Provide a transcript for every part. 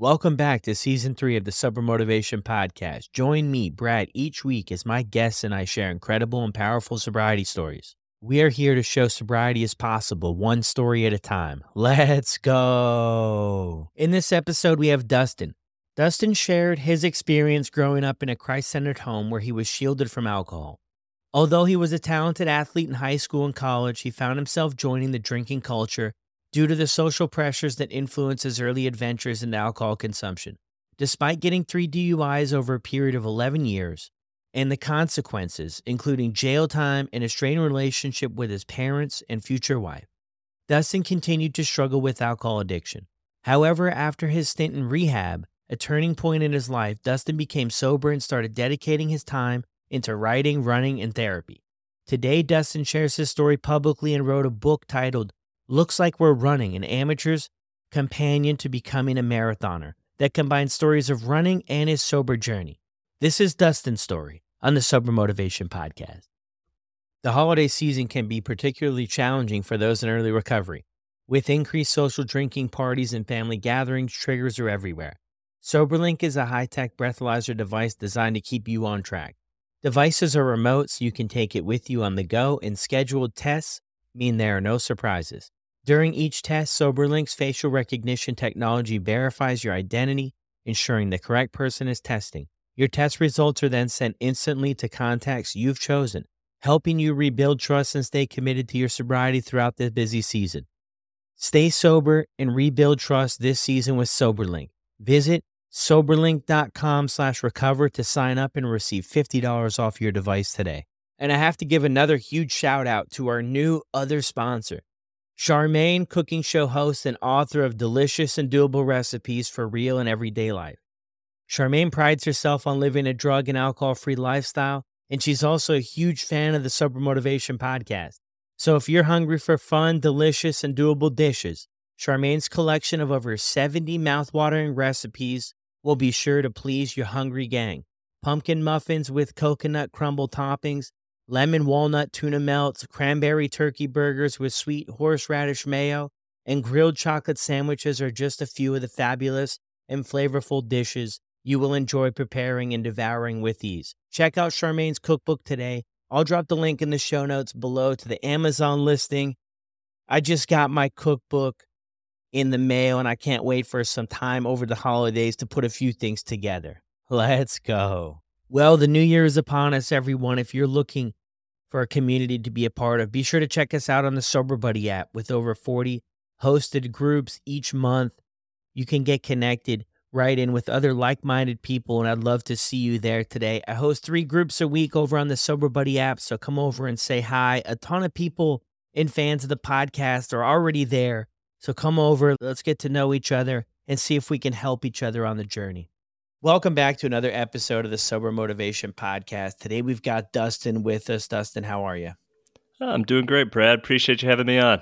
Welcome back to season three of the Sober Motivation Podcast. Join me, Brad, each week as my guests and I share incredible and powerful sobriety stories. We are here to show sobriety is possible, one story at a time. Let's go. In this episode, we have Dustin. Dustin shared his experience growing up in a Christ centered home where he was shielded from alcohol. Although he was a talented athlete in high school and college, he found himself joining the drinking culture due to the social pressures that influence his early adventures into alcohol consumption. Despite getting three DUIs over a period of 11 years, and the consequences, including jail time and a strained relationship with his parents and future wife, Dustin continued to struggle with alcohol addiction. However, after his stint in rehab, a turning point in his life, Dustin became sober and started dedicating his time into writing, running, and therapy. Today, Dustin shares his story publicly and wrote a book titled looks like we're running an amateur's companion to becoming a marathoner that combines stories of running and his sober journey. This is Dustin's story on the Sober Motivation Podcast. The holiday season can be particularly challenging for those in early recovery. With increased social drinking parties and family gatherings, triggers are everywhere. SoberLink is a high tech breathalyzer device designed to keep you on track. Devices are remote, so you can take it with you on the go, and scheduled tests mean there are no surprises. During each test, SoberLink's facial recognition technology verifies your identity, ensuring the correct person is testing. Your test results are then sent instantly to contacts you've chosen, helping you rebuild trust and stay committed to your sobriety throughout the busy season. Stay sober and rebuild trust this season with SoberLink. Visit soberlink.com slash recover to sign up and receive $50 off your device today. And I have to give another huge shout out to our new other sponsor. Charmaine, cooking show host and author of delicious and doable recipes for real and everyday life. Charmaine prides herself on living a drug and alcohol free lifestyle, and she's also a huge fan of the Sober Motivation podcast. So if you're hungry for fun, delicious, and doable dishes, Charmaine's collection of over 70 mouthwatering recipes will be sure to please your hungry gang. Pumpkin muffins with coconut crumble toppings, lemon walnut tuna melts, cranberry turkey burgers with sweet horseradish mayo, and grilled chocolate sandwiches are just a few of the fabulous and flavorful dishes you will enjoy preparing and devouring with ease. Check out Charmaine's cookbook today. I'll drop the link in the show notes below to the Amazon listing. I just got my cookbook in the mail and I can't wait for some time over the holidays to put a few things together. Let's go. Well, the new year is upon us, everyone. If you're looking for a community to be a part of, be sure to check us out on the Sober Buddy app with over 40 hosted groups each month. You can get connected right in with other like minded people, and I'd love to see you there today. I host three groups a week over on the Sober Buddy app, so come over and say hi. A ton of people and fans of the podcast are already there, so come over. Let's get to know each other and see if we can help each other on the journey. Welcome back to another episode of the Sober Motivation Podcast. Today we've got Dustin with us. Dustin, how are you? I'm doing great, Brad. Appreciate you having me on.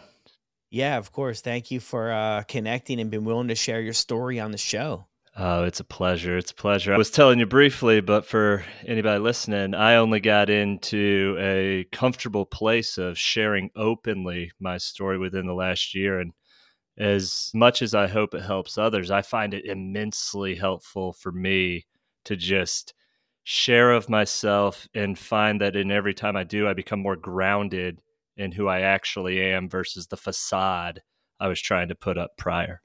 Yeah, of course. Thank you for uh, connecting and being willing to share your story on the show. Oh, it's a pleasure. It's a pleasure. I was telling you briefly, but for anybody listening, I only got into a comfortable place of sharing openly my story within the last year. And as much as I hope it helps others, I find it immensely helpful for me to just share of myself and find that in every time I do, I become more grounded in who I actually am versus the facade I was trying to put up prior.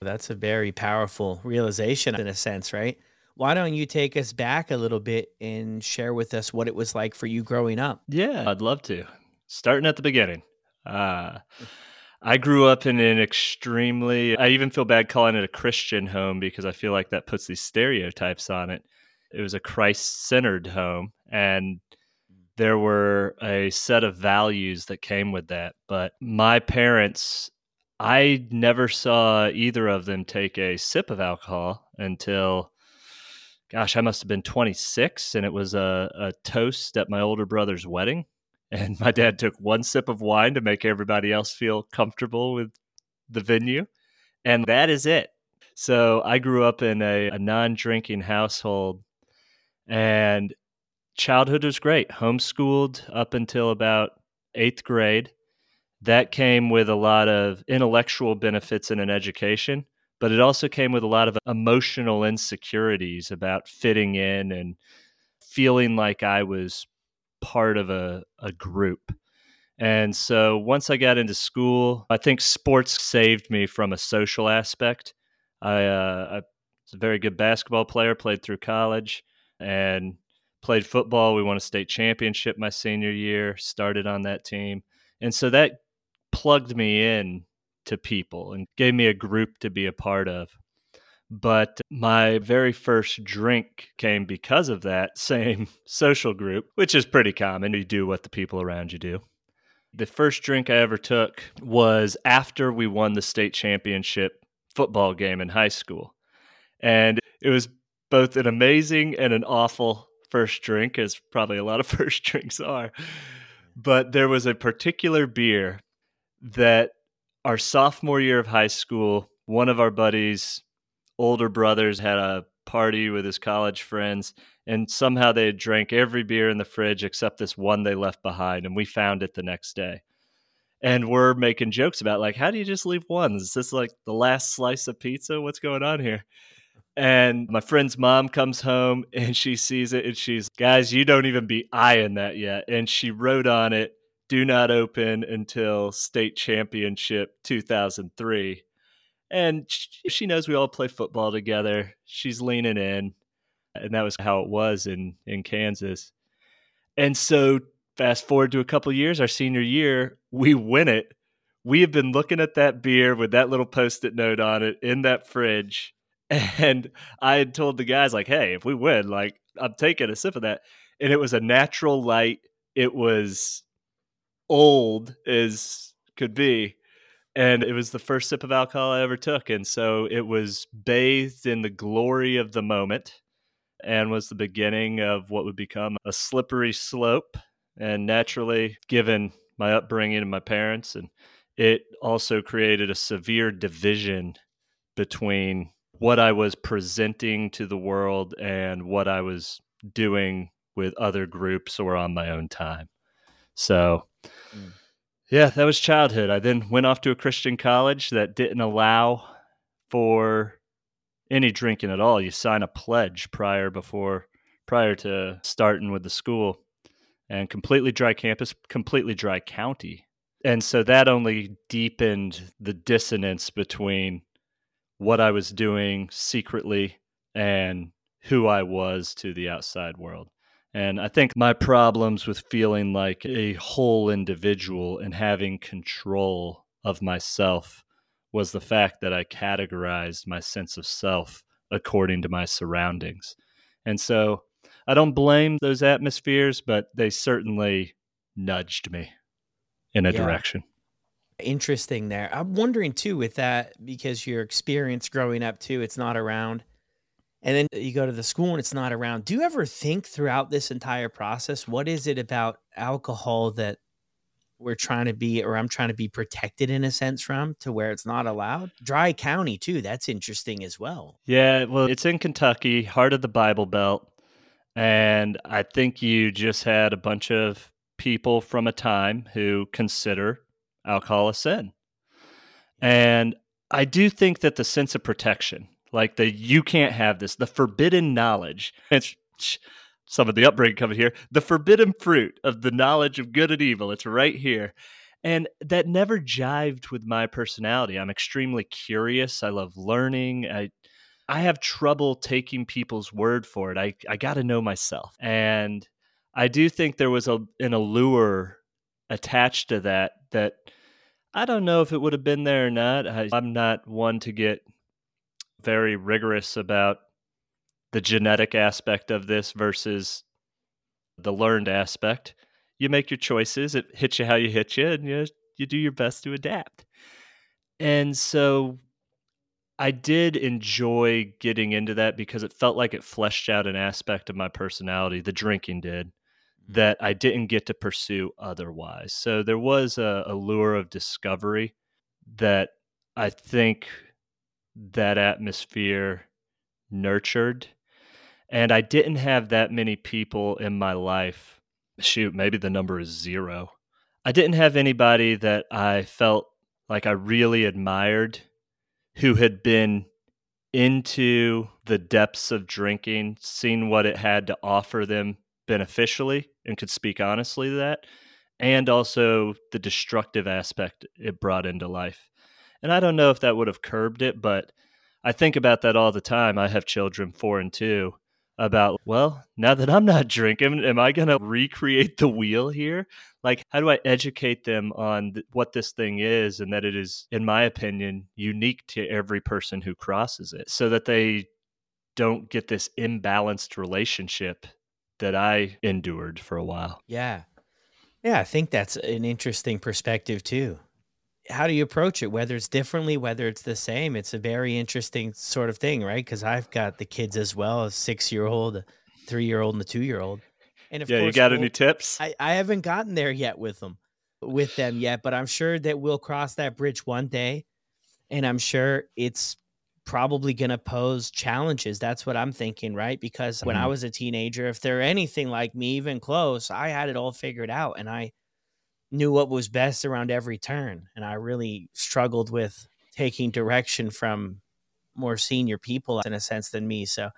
That's a very powerful realization in a sense, right? Why don't you take us back a little bit and share with us what it was like for you growing up? Yeah, I'd love to. Starting at the beginning. Uh, I grew up in an extremely, I even feel bad calling it a Christian home because I feel like that puts these stereotypes on it. It was a Christ centered home, and there were a set of values that came with that. But my parents, I never saw either of them take a sip of alcohol until, gosh, I must have been 26, and it was a, a toast at my older brother's wedding and my dad took one sip of wine to make everybody else feel comfortable with the venue. And that is it. So i grew up in a, a non-drinking household and childhood was great. Homeschooled up until about eighth grade. That came with a lot of intellectual benefits in an education but it also came with a lot of emotional insecurities about fitting in and feeling like I was part of a, a group. And so once I got into school, I think sports saved me from a social aspect. I, uh, I was a very good basketball player, played through college, and played football. We won a state championship my senior year, started on that team. And so that plugged me in to people and gave me a group to be a part of. But my very first drink came because of that same social group, which is pretty common. You do what the people around you do. The first drink I ever took was after we won the state championship football game in high school. And it was both an amazing and an awful first drink, as probably a lot of first drinks are. But there was a particular beer that our sophomore year of high school, one of our buddies' older brothers had a party with his college friends, and somehow they drank every beer in the fridge except this one they left behind, and we found it the next day. And we're making jokes about like, how do you just leave one? Is this like the last slice of pizza? What's going on here? And my friend's mom comes home and she sees it and she's, guys, you don't even be eyeing that yet. And she wrote on it, do not open until state championship 2003. And she knows we all play football together. She's leaning in. And that was how it was in, in Kansas. And so, fast forward to a couple years, our senior year, we win it. We have been looking at that beer with that little post it note on it in that fridge and I had told the guys like, "Hey, if we win, like I'm taking a sip of that." And it was a natural light. It was old as could be, and it was the first sip of alcohol I ever took, and so it was bathed in the glory of the moment, and was the beginning of what would become a slippery slope. And naturally, given my upbringing and my parents, and it also created a severe division between what I was presenting to the world and what I was doing with other groups or on my own time. So, mm. Yeah, that was childhood. I then went off to a Christian college that didn't allow for any drinking at all. You sign a pledge prior before prior to starting with the school and completely dry campus, completely dry county. And so that only deepened the dissonance between what I was doing secretly and who I was to the outside world. And I think my problems with feeling like a whole individual and having control of myself was the fact that I categorized my sense of self according to my surroundings. And so I don't blame those atmospheres, but they certainly nudged me in a yeah. direction interesting there. I'm wondering too with that because your experience growing up too, it's not around. And then you go to the school and it's not around. Do you ever think throughout this entire process, what is it about alcohol that we're trying to be, or I'm trying to be protected in a sense from to where it's not allowed? Dry County, too. That's interesting as well. Yeah. Well, it's in Kentucky, heart of the Bible Belt. And I think you just had a bunch of people from a time who consider alcohol a sin. And I do think that the sense of protection, like the you can't have this, the forbidden knowledge, it's some of the upbringing coming here, the forbidden fruit of the knowledge of good and evil. It's right here. And that never jived with my personality. I'm extremely curious. I love learning. I I have trouble taking people's word for it. I, I got to know myself. And I do think there was a, an allure attached to that that I don't know if it would have been there or not. I, I'm not one to get very rigorous about the genetic aspect of this versus the learned aspect. You make your choices, it hits you how you hit you, and you, you do your best to adapt. And so I did enjoy getting into that because it felt like it fleshed out an aspect of my personality. The drinking did mm-hmm. that I didn't get to pursue otherwise. So there was a, a lure of discovery that I think that atmosphere nurtured. And I didn't have that many people in my life. Shoot, maybe the number is zero. I didn't have anybody that I felt like I really admired who had been into the depths of drinking, seen what it had to offer them beneficially, and could speak honestly to that, and also the destructive aspect it brought into life. And I don't know if that would have curbed it, but I think about that all the time. I have children, four and two, about, well, now that I'm not drinking, am I going to recreate the wheel here? Like, how do I educate them on th- what this thing is and that it is, in my opinion, unique to every person who crosses it so that they don't get this imbalanced relationship that I endured for a while. Yeah. Yeah, I think that's an interesting perspective too. How do you approach it? Whether it's differently, whether it's the same, it's a very interesting sort of thing, right? Because I've got the kids as well, a six year old, three year old, and a two year old. And yeah, you got we'll, any tips? I, I haven't gotten there yet with them, with them yet, but I'm sure that we'll cross that bridge one day, and I'm sure it's probably going to pose challenges. That's what I'm thinking, right? Because mm-hmm. when I mm-hmm. was a teenager, if they're anything like me, even close, I had it all figured out, and I knew what was best around every turn, and I really struggled with taking direction from more senior people in a sense than me. So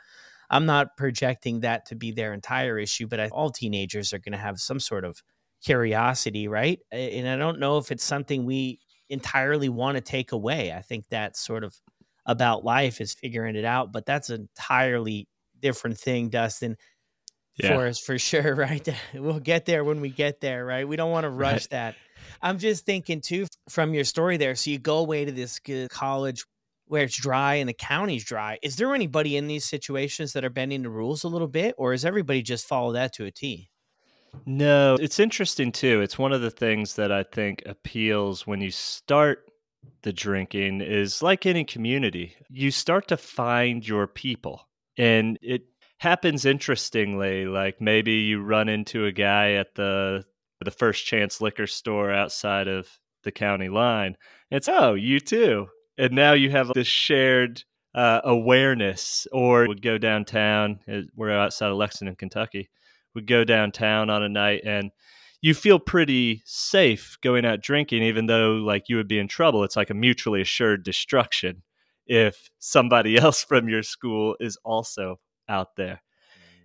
I'm not projecting that to be their entire issue, but I, all teenagers are going to have some sort of curiosity, right? And I don't know if it's something we entirely want to take away. I think that's sort of about life is figuring it out, but that's an entirely different thing, Dustin. Yeah. For us, for sure, right? We'll get there when we get there, right? We don't want to rush right. that. I'm just thinking too from your story there. So you go away to this college where it's dry and the county's dry. Is there anybody in these situations that are bending the rules a little bit, or is everybody just follow that to a T? No, it's interesting too. It's one of the things that I think appeals when you start the drinking is like any community. You start to find your people. And it happens interestingly, like maybe you run into a guy at the the first chance liquor store outside of the county line. It's oh, you too and now you have this shared uh, awareness or would go downtown uh, we're outside of lexington kentucky would go downtown on a night and you feel pretty safe going out drinking even though like you would be in trouble it's like a mutually assured destruction if somebody else from your school is also out there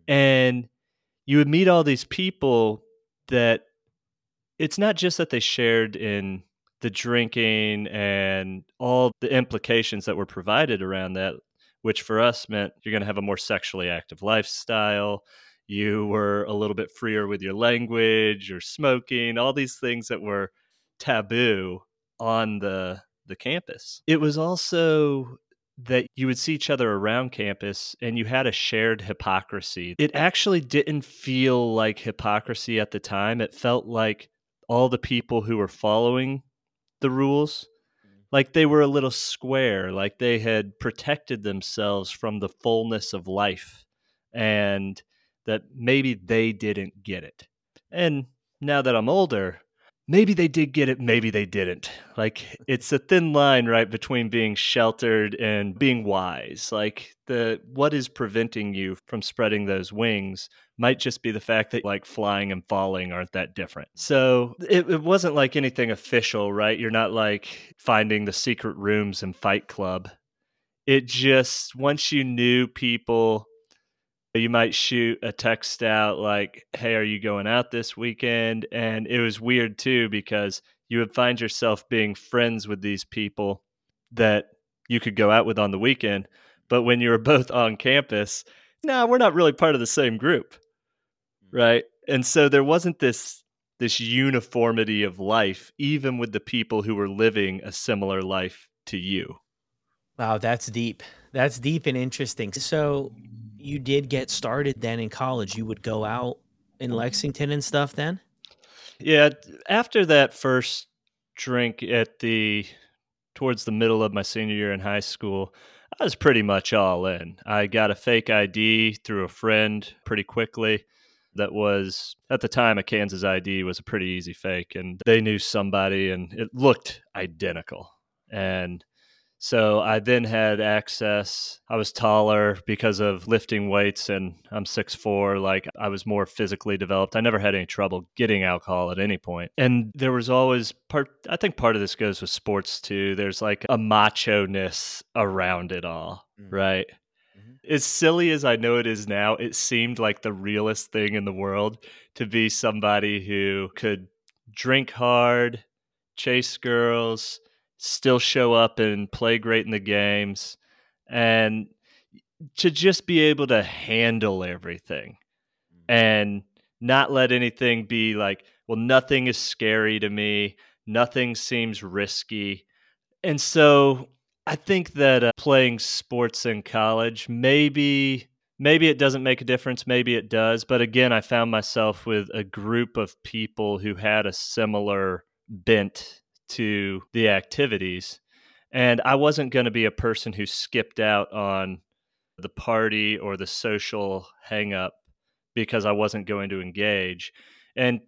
mm. and you would meet all these people that it's not just that they shared in the drinking and all the implications that were provided around that, which for us meant you're going to have a more sexually active lifestyle. You were a little bit freer with your language, you're smoking, all these things that were taboo on the the campus. It was also that you would see each other around campus and you had a shared hypocrisy. It actually didn't feel like hypocrisy at the time. It felt like all the people who were following the rules mm-hmm. like they were a little square like they had protected themselves from the fullness of life and that maybe they didn't get it and now that i'm older maybe they did get it, maybe they didn't. Like it's a thin line, right, between being sheltered and being wise. Like the what is preventing you from spreading those wings might just be the fact that like flying and falling aren't that different. So it, it wasn't like anything official, right? You're not like finding the secret rooms in Fight Club. It just once you knew people you might shoot a text out like, Hey, are you going out this weekend? And it was weird too because you would find yourself being friends with these people that you could go out with on the weekend. But when you were both on campus, no, nah, we're not really part of the same group. Mm. Right. And so there wasn't this this uniformity of life, even with the people who were living a similar life to you. Wow, that's deep. That's deep and interesting. So you did get started then in college. You would go out in Lexington and stuff then? Yeah, after that first drink at the towards the middle of my senior year in high school, I was pretty much all in. I got a fake ID through a friend pretty quickly. That was at the time a Kansas ID was a pretty easy fake, and they knew somebody, and it looked identical. And So I then had access. I was taller because of lifting weights and I'm 6'4. Like I was more physically developed. I never had any trouble getting alcohol at any point. And there was always part, I think part of this goes with sports too. There's like a macho ness around it all, mm-hmm. right? Mm-hmm. As silly as I know it is now, it seemed like the realest thing in the world to be somebody who could drink hard, chase girls, still show up and play great in the games and to just be able to handle everything mm. and not let anything be like well nothing is scary to me nothing seems risky and so i think that uh, playing sports in college maybe maybe it doesn't make a difference maybe it does but again i found myself with a group of people who had a similar bent to the activities. And I wasn't going to be a person who skipped out on the party or the social hang up because I wasn't going to engage. And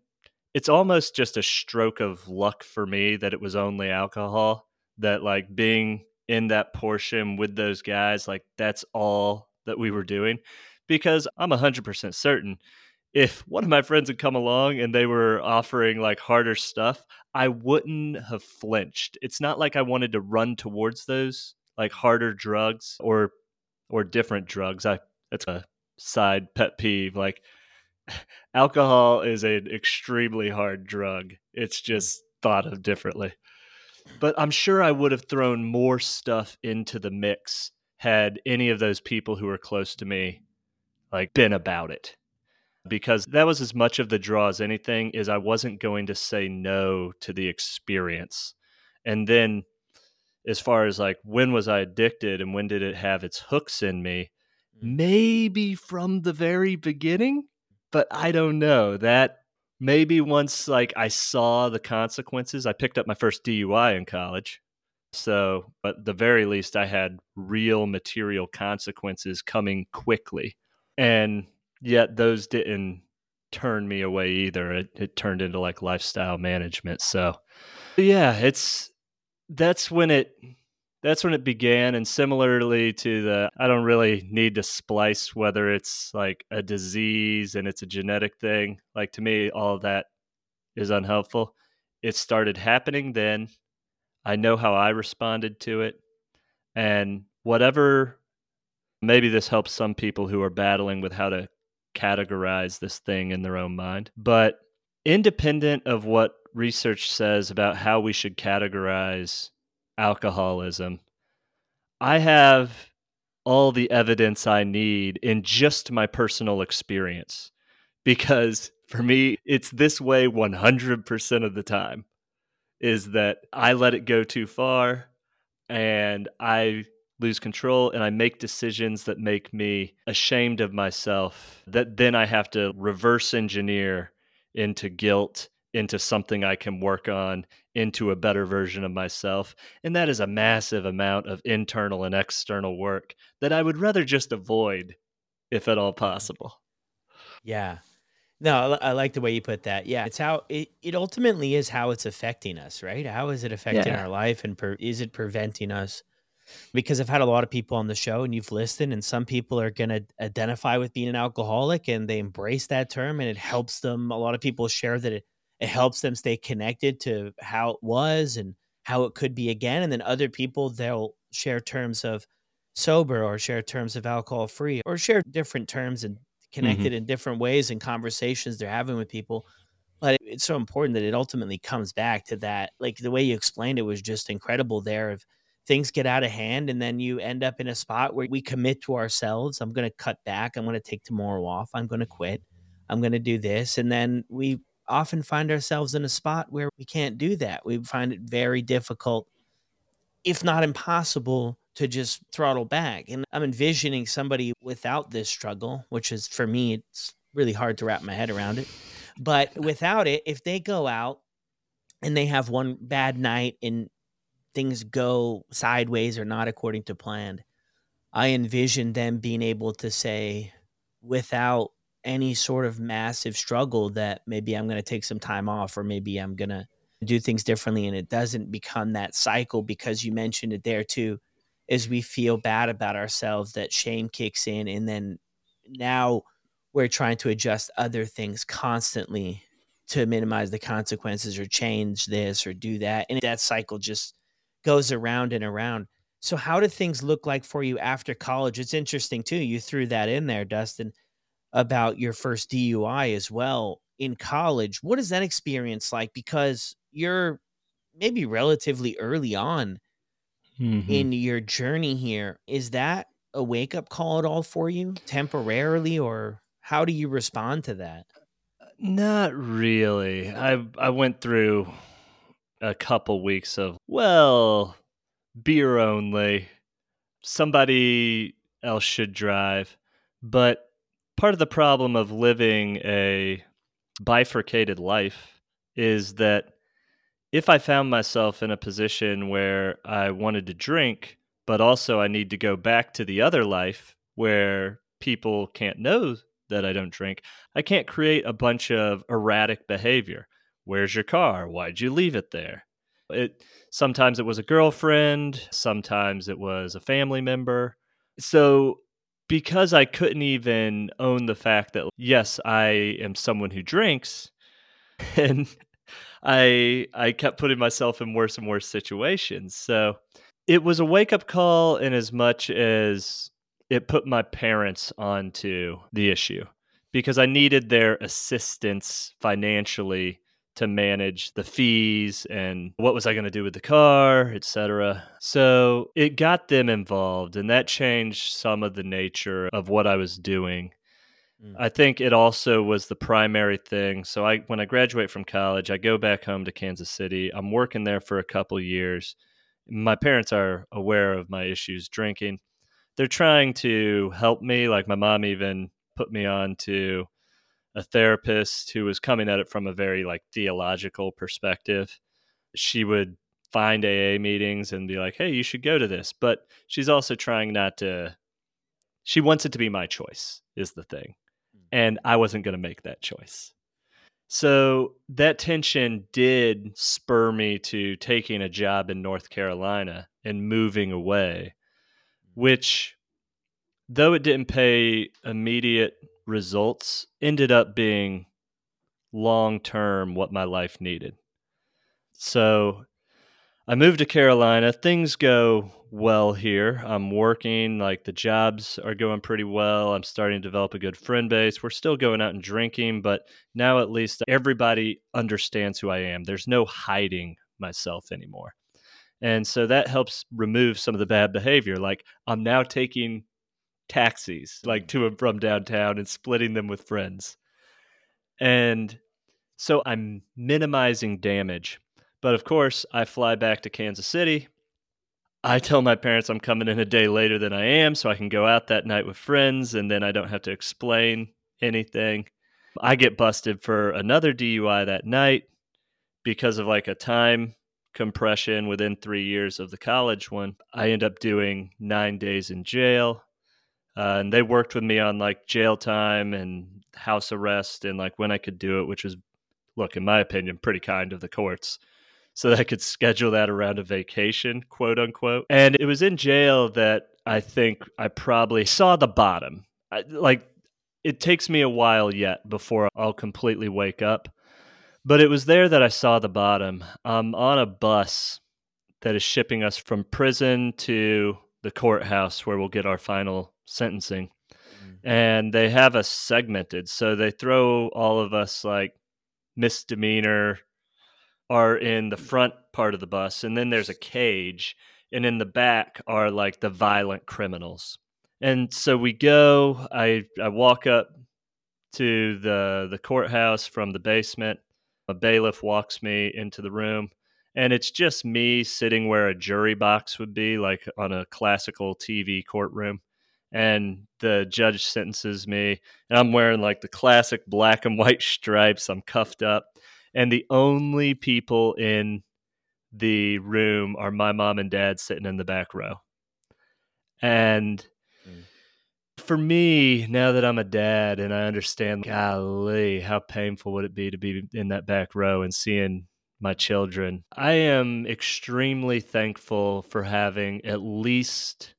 it's almost just a stroke of luck for me that it was only alcohol, that like being in that portion with those guys, like that's all that we were doing. Because I'm 100% certain if one of my friends had come along and they were offering like harder stuff, I wouldn't have flinched. It's not like I wanted to run towards those like harder drugs or or different drugs. I that's a side pet peeve. Like alcohol is an extremely hard drug. It's just thought of differently. But I'm sure I would have thrown more stuff into the mix had any of those people who were close to me like been about it because that was as much of the draw as anything is I wasn't going to say no to the experience. And then as far as like when was I addicted and when did it have its hooks in me? Mm. Maybe from the very beginning, but I don't know. That maybe once like I saw the consequences, I picked up my first DUI in college. So, at the very least I had real material consequences coming quickly. And yet those didn't turn me away either. It, it turned into like lifestyle management. So yeah, it's that's when it that's when it began. And similarly to the i don't really need to splice whether it's like a disease and it's a genetic thing. Like to me all that is unhelpful. It started happening then. I know how i responded to it. And whatever maybe this helps some people who are battling with how to categorize this thing in their own mind. But independent of what research says about how we should categorize alcoholism, I have all the evidence I need in just my personal experience. Because for me, it's this way 100% of the time is that I let it go too far and I lose control and I make decisions that make me ashamed of myself that then I have to reverse engineer into guilt, into something I can work on, into a better version of myself. And that is a massive amount of internal and external work that I would rather just avoid if at all mm-hmm. possible. Yeah. No, I like the way you put that. Yeah, it's how it, it ultimately is how it's affecting us, right? How is it affecting yeah. our life and per, is it preventing us because I've had a lot of people on the show and you've listened, and some people are going to identify with being an alcoholic and they embrace that term and it helps them. A lot of people share that it, it helps them stay connected to how it was and how it could be again. And then other people, they'll share terms of sober or share terms of alcohol free or share different terms and connected mm-hmm. in different ways in conversations they're having with people. But it's so important that it ultimately comes back to that. Like the way you explained it was just incredible there of things get out of hand and then you end up in a spot where we commit to ourselves i'm going to cut back i'm going to take tomorrow off i'm going to quit i'm going to do this and then we often find ourselves in a spot where we can't do that. We find it very difficult if not impossible to just throttle back and i'm envisioning somebody without this struggle which is for me it's really hard to wrap my head around it but without it if they go out and they have one bad night and things go sideways or not according to plan, I envision them being able to say, without any sort of massive struggle, that maybe I'm going to take some time off or maybe I'm going to do things differently and it doesn't become that cycle because you mentioned it there too is we feel bad about ourselves that shame kicks in and then now we're trying to adjust other things constantly to minimize the consequences or change this or do that and that cycle just goes around and around. So how do things look like for you after college? It's interesting too you threw that in there dustin about your first dui as well in college. What is that experience like? Because you're maybe relatively early on mm-hmm. in your journey here. Is that a wake up call at all for you temporarily or how do you respond to that? Not really. I I went through a couple weeks of well, beer only. Somebody else should drive. But part of the problem of living a bifurcated life is that if I found myself in a position where I wanted to drink, but also I need to go back to the other life where people can't know that I don't drink, I can't create a bunch of erratic behavior. Where's your car? Why'd you leave it there? It sometimes it was a girlfriend, sometimes it was a family member. So because I couldn't even own the fact that yes, I am someone who drinks and I I kept putting myself in worse and worse situations. So it was a wake up call in as much as it put my parents onto the issue because I needed their assistance financially to manage the fees and what was I going to do with the car, etc. So it got them involved and that changed some of the nature of what I was doing. Mm. I think it also was the primary thing. So I when I graduate from college, I go back home to Kansas City. I'm working there for a couple years. My parents are aware of my issues drinking they're trying to help me. Like my mom even put me on to a therapist who was coming at it from a very like theological perspective. She would find AA meetings and be like, "Hey, you should go to this." But she's also trying not to she wants it to be my choice is the thing. Hmm. And I wasn't going to make that choice. So that tension did spur me to taking a job in North Carolina and moving away which, though it didn't pay immediate results, ended up being long term what my life needed. So I moved to Carolina. Things go well here. I'm working, like the jobs are going pretty well. I'm starting to develop a good friend base. We're still going out and drinking, but now at least everybody understands who I am. There's no hiding myself anymore. And so that helps remove some of the bad behavior. Like I'm now taking taxis like mm. to and from downtown and splitting them with friends. And so I'm minimizing damage. But of course, I fly back to Kansas City. I tell my parents I'm coming in a day later than I am so I can go out that night with friends and then I don't have to explain anything. I get busted for another DUI that night because of like a time compression within three years of the college one. I end up doing nine days in jail. Uh, and they worked with me on like jail time and house arrest and like when I could do it, which was, look, in my opinion, pretty kind of the courts. So that I could schedule that around a vacation, quote unquote. And it was in jail that I think I probably saw the bottom. I, like, it takes me a while yet before I'll completely wake up. But it was there that I saw the bottom. I'm on a bus that is shipping us from prison to the courthouse where we'll get our final sentencing. Mm-hmm. And they have us segmented. So they throw all of us like misdemeanor are in the front part of the bus. And then there's a cage. And in the back are like the violent criminals. And so we go, I, I walk up to the the courthouse from the basement a bailiff walks me into the room, and it's just me sitting where a jury box would be, like on a classical TV courtroom. And the judge sentences me, and I'm wearing like the classic black and white stripes. I'm cuffed up, and the only people in the room are my mom and dad sitting in the back row. And mm. for me, now that I'm a dad and I understand, golly, how painful would it be to be in that back row and seeing my children. I am extremely thankful for having at least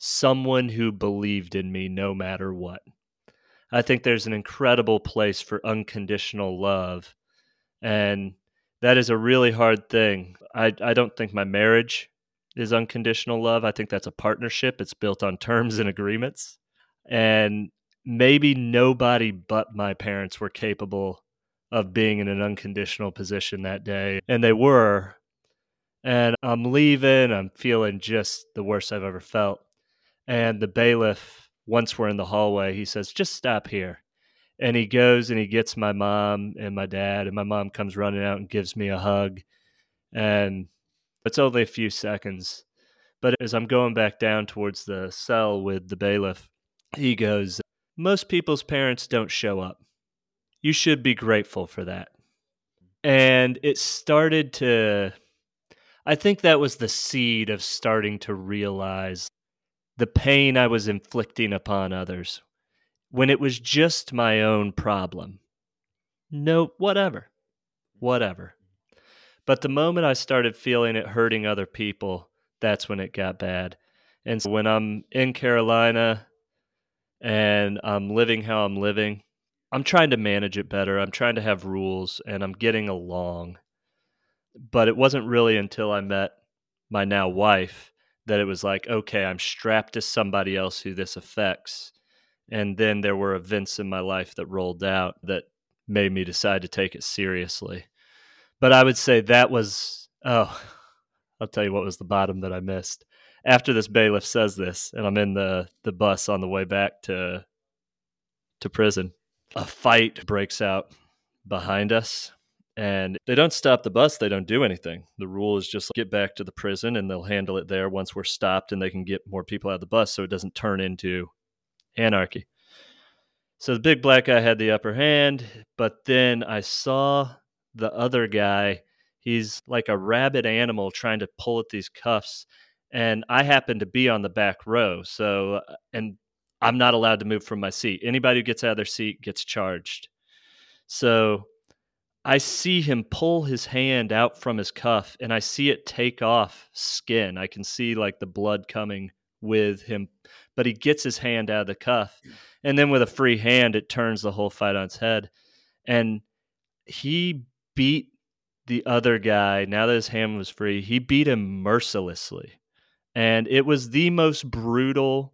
someone who believed in me no matter what. I think there's an incredible place for unconditional love. And that is a really hard thing. I, I don't think my marriage is unconditional love. I think that's a partnership. It's built on terms and agreements. And maybe nobody but my parents were capable of being in an unconditional position that day. And they were. And I'm leaving. I'm feeling just the worst I've ever felt. And the bailiff, once we're in the hallway, he says, just stop here. And he goes and he gets my mom and my dad. And my mom comes running out and gives me a hug. And it's only a few seconds. But as I'm going back down towards the cell with the bailiff, he goes, Most people's parents don't show up. You should be grateful for that. And it started to, I think that was the seed of starting to realize the pain I was inflicting upon others when it was just my own problem. No, whatever, whatever. But the moment I started feeling it hurting other people, that's when it got bad. And so when I'm in Carolina and I'm living how I'm living, I'm trying to manage it better. I'm trying to have rules and I'm getting along. But it wasn't really until I met my now wife that it was like, okay, I'm strapped to somebody else who this affects. And then there were events in my life that rolled out that made me decide to take it seriously. But I would say that was, oh, I'll tell you what was the bottom that I missed. After this bailiff says this, and I'm in the, the bus on the way back to to prison, a fight breaks out behind us and they don't stop the bus they don't do anything the rule is just get back to the prison and they'll handle it there once we're stopped and they can get more people out of the bus so it doesn't turn into anarchy so the big black guy had the upper hand but then i saw the other guy he's like a rabid animal trying to pull at these cuffs and i happen to be on the back row so uh, and I'm not allowed to move from my seat. Anybody who gets out of their seat gets charged. So I see him pull his hand out from his cuff and I see it take off skin. I can see like the blood coming with him, but he gets his hand out of the cuff. And then with a free hand, it turns the whole fight on its head. And he beat the other guy, now that his hand was free, he beat him mercilessly. And it was the most brutal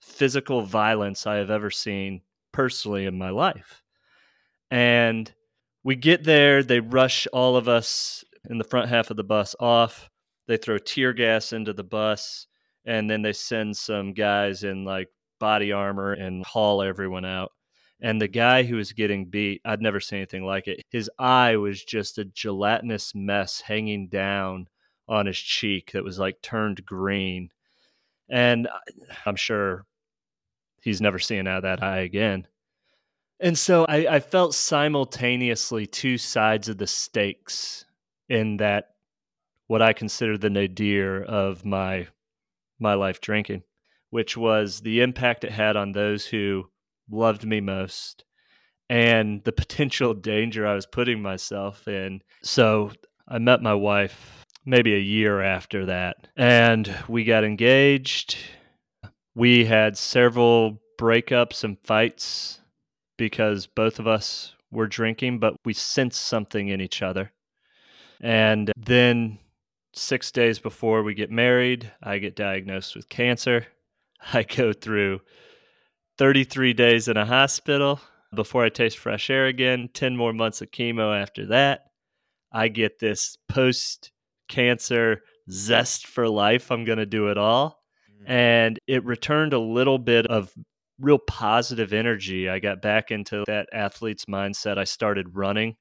physical violence I have ever seen personally in my life. And we get there, they rush all of us in the front half of the bus off. They throw tear gas into the bus, and then they send some guys in like body armor and haul everyone out. And the guy who was getting beat, I'd never seen anything like it. His eye was just a gelatinous mess hanging down on his cheek that was like turned green. And uh, I'm sure he's never seeing out that eye again. And so I, I felt simultaneously two sides of the stakes in that what I consider the nadir of my my life drinking, which was the impact it had on those who loved me most and the potential danger I was putting myself in. So I met my wife maybe a year after that and we got engaged we had several breakups and fights because both of us were drinking, but we sensed something in each other. And then six days before we get married, I get diagnosed with cancer. I go through 33 days in a hospital before I taste fresh air again, 10 more months of chemo after that. I get this post cancer zest for life. I'm going to do it all mm. and it returned a little bit of real positive energy. I got back into that athlete's mindset. I started running,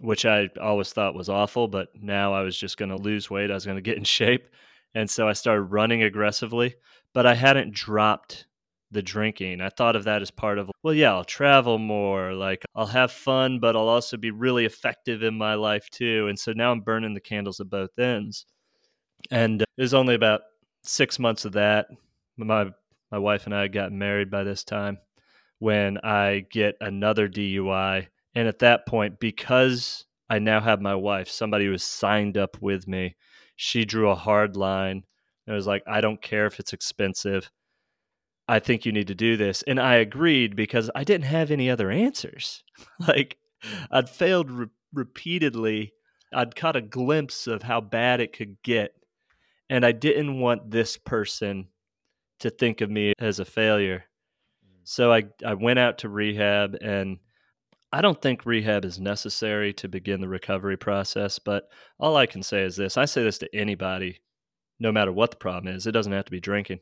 which I always thought was awful, but now I was just going to lose weight. I was going to get in shape. And so I started running aggressively, but I hadn't dropped the drinking. I thought of that as part of, well, yeah, I'll travel more. Like I'll have fun, but I'll also be really effective in my life too. And so now I'm burning the candles at both ends. And it was only about six months of that. My my wife and I got married by this time when I get another DUI. And at that point, because I now have my wife, somebody who was signed up with me. She drew a hard line. It was like, I don't care if it's expensive. I think you need to do this. And I agreed because I didn't have any other answers. like, I'd failed re- repeatedly. I'd caught a glimpse of how bad it could get. And I didn't want this person to think of me as a failure. Mm. So I, I went out to rehab, and I don't think rehab is necessary to begin the recovery process. But all I can say is this I say this to anybody, no matter what the problem is. It doesn't have to be drinking.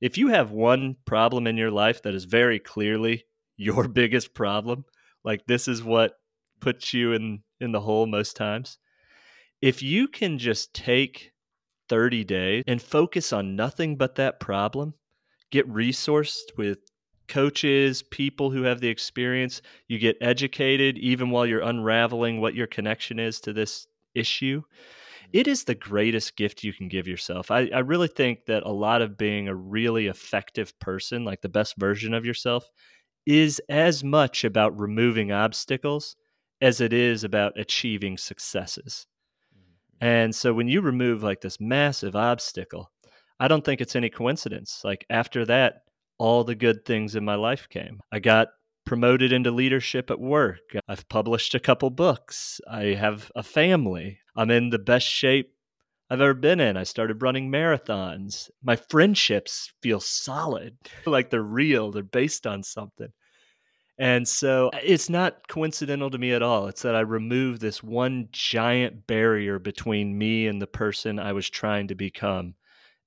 If you have one problem in your life that is very clearly your biggest problem, like this is what puts you in, in the hole most times, if you can just take 30 days and focus on nothing but that problem, get resourced with coaches, people who have the experience. You get educated even while you're unraveling what your connection is to this issue. It is the greatest gift you can give yourself. I, I really think that a lot of being a really effective person, like the best version of yourself, is as much about removing obstacles as it is about achieving successes. And so when you remove like this massive obstacle, I don't think it's any coincidence. Like after that, all the good things in my life came. I got promoted into leadership at work. I've published a couple books. I have a family. I'm in the best shape I've ever been in. I started running marathons. My friendships feel solid, like they're real, they're based on something. And so uh, it's not coincidental to me at all. It's that I removed this one giant barrier between me and the person I was trying to become.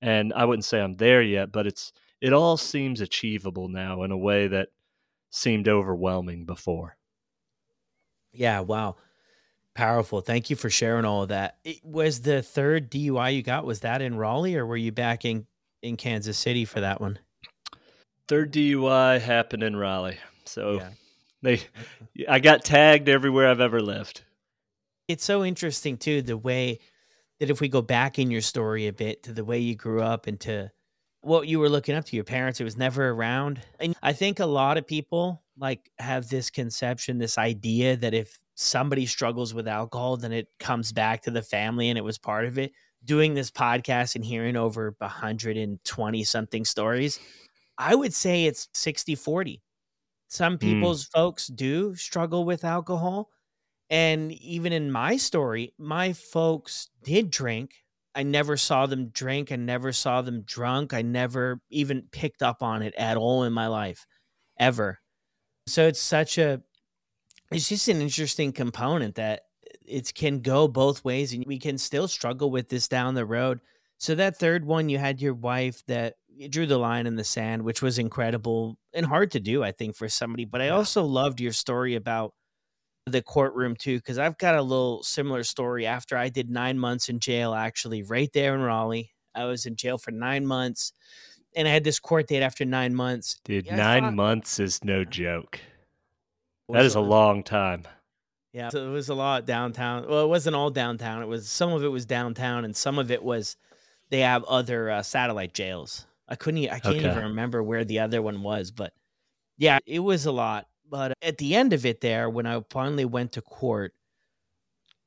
And I wouldn't say I'm there yet, but it's it all seems achievable now in a way that seemed overwhelming before. Yeah, wow. Powerful. Thank you for sharing all of that. It, was the third DUI you got was that in Raleigh or were you back in in Kansas City for that one? Third DUI happened in Raleigh. So yeah. they I got tagged everywhere I've ever lived. It's so interesting too the way that if we go back in your story a bit to the way you grew up and to what you were looking up to your parents it was never around and i think a lot of people like have this conception this idea that if somebody struggles with alcohol then it comes back to the family and it was part of it doing this podcast and hearing over 120 something stories i would say it's 60 40 some mm. people's mm. folks do struggle with alcohol and even in my story my folks did drink I never saw them drink. I never saw them drunk. I never even picked up on it at all in my life, ever. So it's such a, it's just an interesting component that it can go both ways and we can still struggle with this down the road. So that third one, you had your wife that drew the line in the sand, which was incredible and hard to do, I think, for somebody. But I also loved your story about the courtroom too because I've got a little similar story. After I did nine months in jail, actually, right there in Raleigh, I was in jail for nine months, and I had this court date after nine months. Dude, yeah, nine thought, months is no joke. That is a long time. Yeah, so it was a lot downtown. Well, it wasn't all downtown. It was some of it was downtown, and some of it was they have other uh, satellite jails. I couldn't. I can't okay. even remember where the other one was, but yeah, it was a lot. But at the end of it, there, when I finally went to court,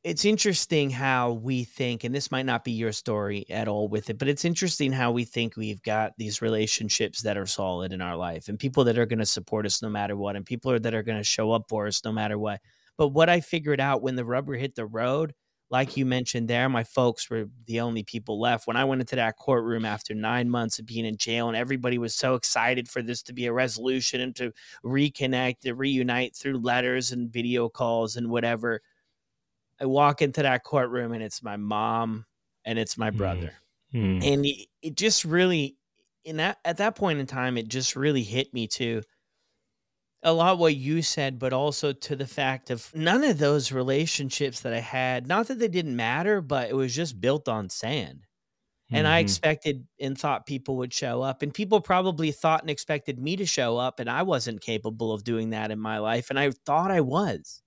it's interesting how we think, and this might not be your story at all with it, but it's interesting how we think we've got these relationships that are solid in our life and people that are going to support us no matter what, and people that are going to show up for us no matter what. But what I figured out when the rubber hit the road like you mentioned there, my folks were the only people left. When I went into that courtroom after nine months of being in jail, and everybody was so excited for this to be a resolution and to reconnect, to reunite through letters and video calls and whatever, I walk into that courtroom and it's my mom and it's my brother. Mm. Mm. And it, it just really, in that at that point in time, it just really hit me too a lot what you said, but also to the fact of none of those relationships that I had, not that they didn't matter, but it was just built on sand. And mm-hmm. I expected and thought people would show up, and people probably thought and expected me to show up, and I wasn't capable of doing that in my life. And I thought I was.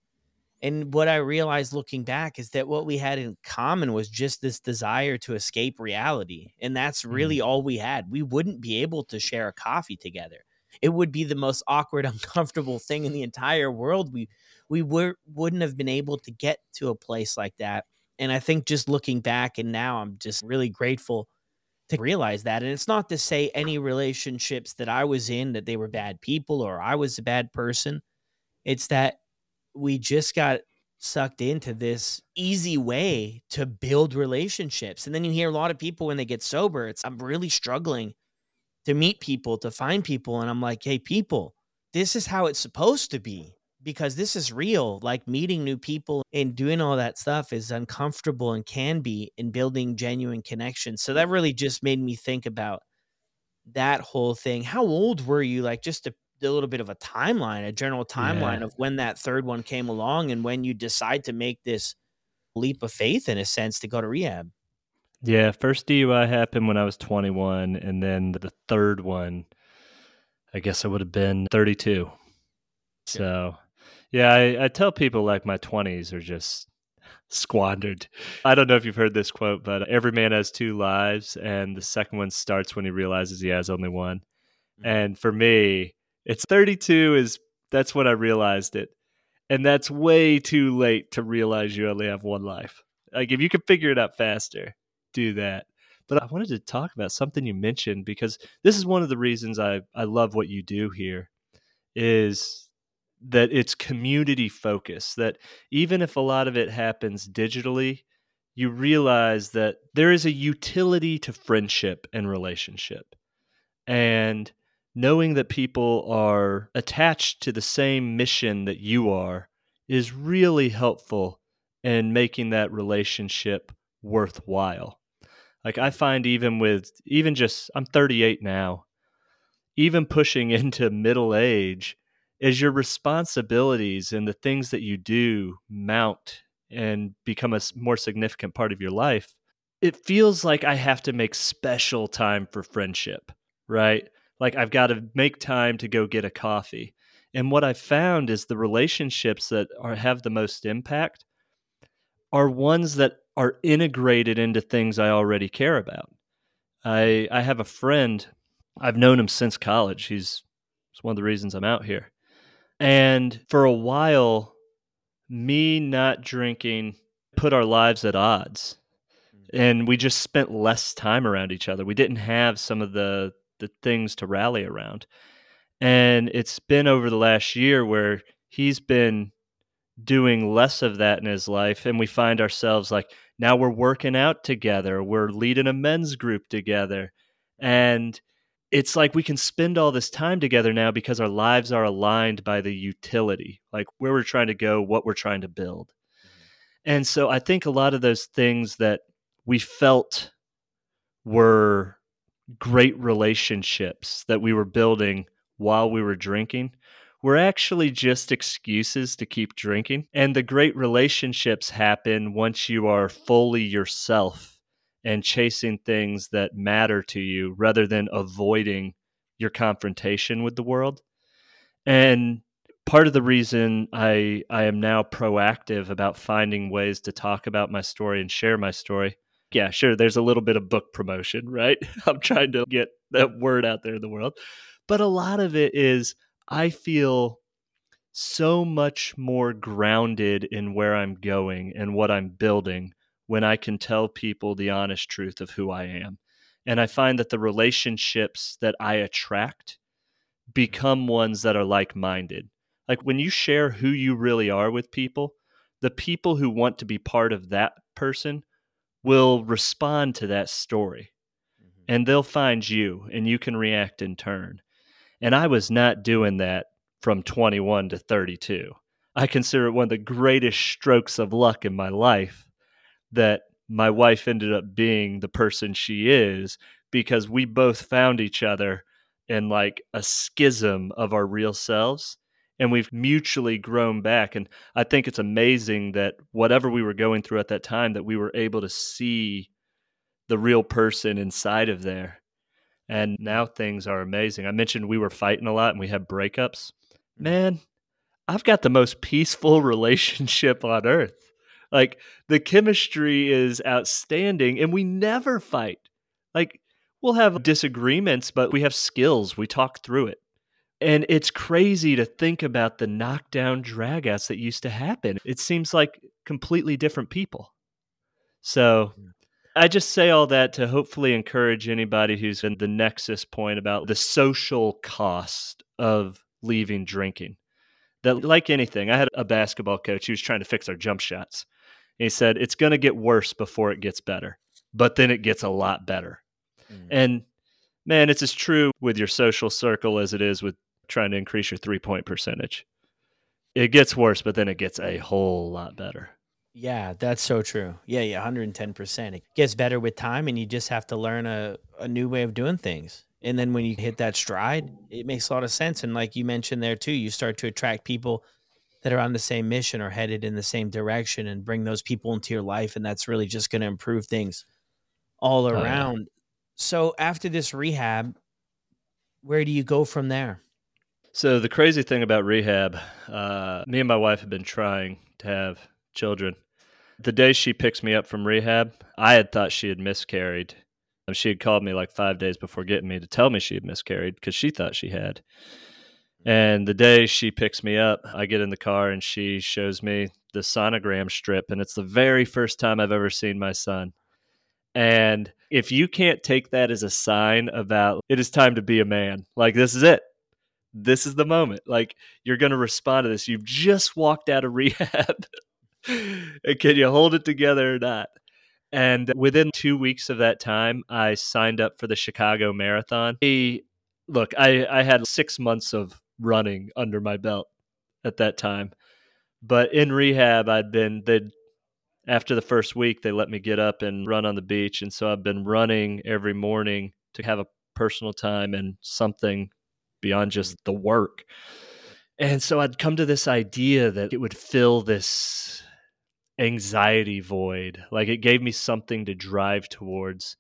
And what I realized looking back is that what we had in common was just this desire to escape reality. And that's really mm-hmm. all we had. We wouldn't be able to share a coffee together it would be the most awkward, uncomfortable thing in the entire world. We we were wouldn't have been able to get to a place like that. And I think just looking back and now I'm just really grateful to realize that. And it's not to say any relationships that I was in that they were bad people or I was a bad person. It's that we just got sucked into this easy way to build relationships. And then you hear a lot of people when they get sober, it's I'm really struggling to meet people, to find people. And I'm like, hey, people, this is how it's supposed to be because this is real. Like meeting new people and doing all that stuff is uncomfortable and can be in building genuine connections. So that really just made me think about that whole thing. How old were you? Like just a, a little bit of a timeline, a general timeline yeah. of when that third one came along and when you decide to make this leap of faith in a sense to go to rehab. Yeah, first DUI happened when I was 21 and then the third one I guess I would have been 32. So yeah, I, I tell people like my 20s are just squandered. I don't know if you've heard this quote, but every man has two lives, and the second one starts when he realizes he has only one. Mm-hmm. And for me, it's 32 is that's when I realized it. And that's way too late to realize you only have one life. Like if you could figure it out faster, do that. But I wanted to talk about something you mentioned because this is one of the reasons I, I love what you do here is that it's community focused that even if a lot of it happens digitally you realize that there is a utility to friendship and relationship and knowing that people are attached to the same mission that you are is really helpful in making that relationship worthwhile like i find even with even just i'm 38 now even pushing into middle age as your responsibilities and the things that you do mount and become a more significant part of your life, it feels like I have to make special time for friendship, right? Like I've got to make time to go get a coffee. And what I've found is the relationships that are have the most impact are ones that are integrated into things I already care about. I I have a friend, I've known him since college. He's it's one of the reasons I'm out here. And for a while, me not drinking put our lives at odds. Mm. And we just spent less time around each other. We didn't have some of the the things to rally around. And it's been over the last year where he's been doing less of that in his life and we find ourselves like now we're working out together, we're leading a men's group together. And it's like we can spend all this time together now because our lives are aligned by the utility, like where we're trying to go, what we're trying to build. Mm-hmm. And so I think a lot of those things that we felt were great relationships that we were building while we were drinking were actually just excuses to keep drinking. And the great relationships happen once you are fully yourself and chasing things that matter to you rather than avoiding your confrontation with the world. And part of the reason I I am now proactive about finding ways to talk about my story and share my story. Yeah, sure, there's a little bit of book promotion, right? I'm trying to get that word out there in the world. But a lot of it is I feel so much more grounded in where I'm going and what I'm building when I can tell people the honest truth of who I am. And I find that the relationships that I attract become ones that are like minded. Like when you share who you really are with people, the people who want to be part of that person will respond to that story mm-hmm. and they'll find you and you can react in turn. And I was not doing that from 21 to 32. I consider it one of the greatest strokes of luck in my life that my wife ended up being the person she is because we both found each other in like a schism of our real selves and we've mutually grown back and i think it's amazing that whatever we were going through at that time that we were able to see the real person inside of there and now things are amazing i mentioned we were fighting a lot and we had breakups mm-hmm. man i've got the most peaceful relationship on earth like the chemistry is outstanding and we never fight. Like we'll have disagreements, but we have skills. We talk through it. And it's crazy to think about the knockdown dragouts that used to happen. It seems like completely different people. So I just say all that to hopefully encourage anybody who's in the nexus point about the social cost of leaving drinking. That, like anything, I had a basketball coach who was trying to fix our jump shots. he said, It's going to get worse before it gets better, but then it gets a lot better. Mm. And man, it's as true with your social circle as it is with trying to increase your three point percentage. It gets worse, but then it gets a whole lot better. Yeah, that's so true. Yeah, yeah, 110%. It gets better with time and you just have to learn a, a new way of doing things. And then when you hit that stride, it makes a lot of sense. And like you mentioned there too, you start to attract people that are on the same mission or headed in the same direction and bring those people into your life. And that's really just going to improve things all around. Oh, yeah. So after this rehab, where do you go from there? So the crazy thing about rehab, uh, me and my wife have been trying to have children. The day she picks me up from rehab, I had thought she had miscarried. Um, she had called me like five days before getting me to tell me she had miscarried because she thought she had. And the day she picks me up, I get in the car and she shows me the sonogram strip. And it's the very first time I've ever seen my son. And if you can't take that as a sign about it is time to be a man, like this is it, this is the moment. Like you're going to respond to this. You've just walked out of rehab. Can you hold it together or not? And within two weeks of that time, I signed up for the Chicago Marathon. Hey, look, I, I had six months of running under my belt at that time. But in rehab, I'd been, they'd, after the first week, they let me get up and run on the beach. And so I've been running every morning to have a personal time and something beyond just the work. And so I'd come to this idea that it would fill this anxiety void. Like it gave me something to drive towards.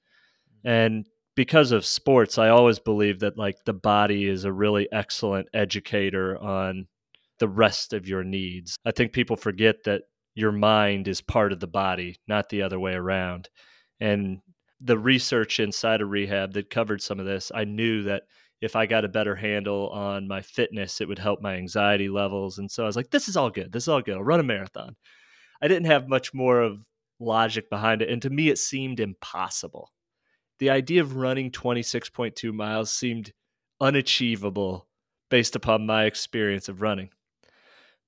Mm-hmm. And because of sports, I always believe that like the body is a really excellent educator on the rest of your needs. I think people forget that your mind is part of the body, not the other way around. And the research inside of rehab that covered some of this, I knew that if I got a better handle on my fitness, it would help my anxiety levels. And so I was like, this is all good. This is all good. I'll run a marathon. I didn't have much more of logic behind it. And to me, it seemed impossible. The idea of running 26.2 miles seemed unachievable based upon my experience of running.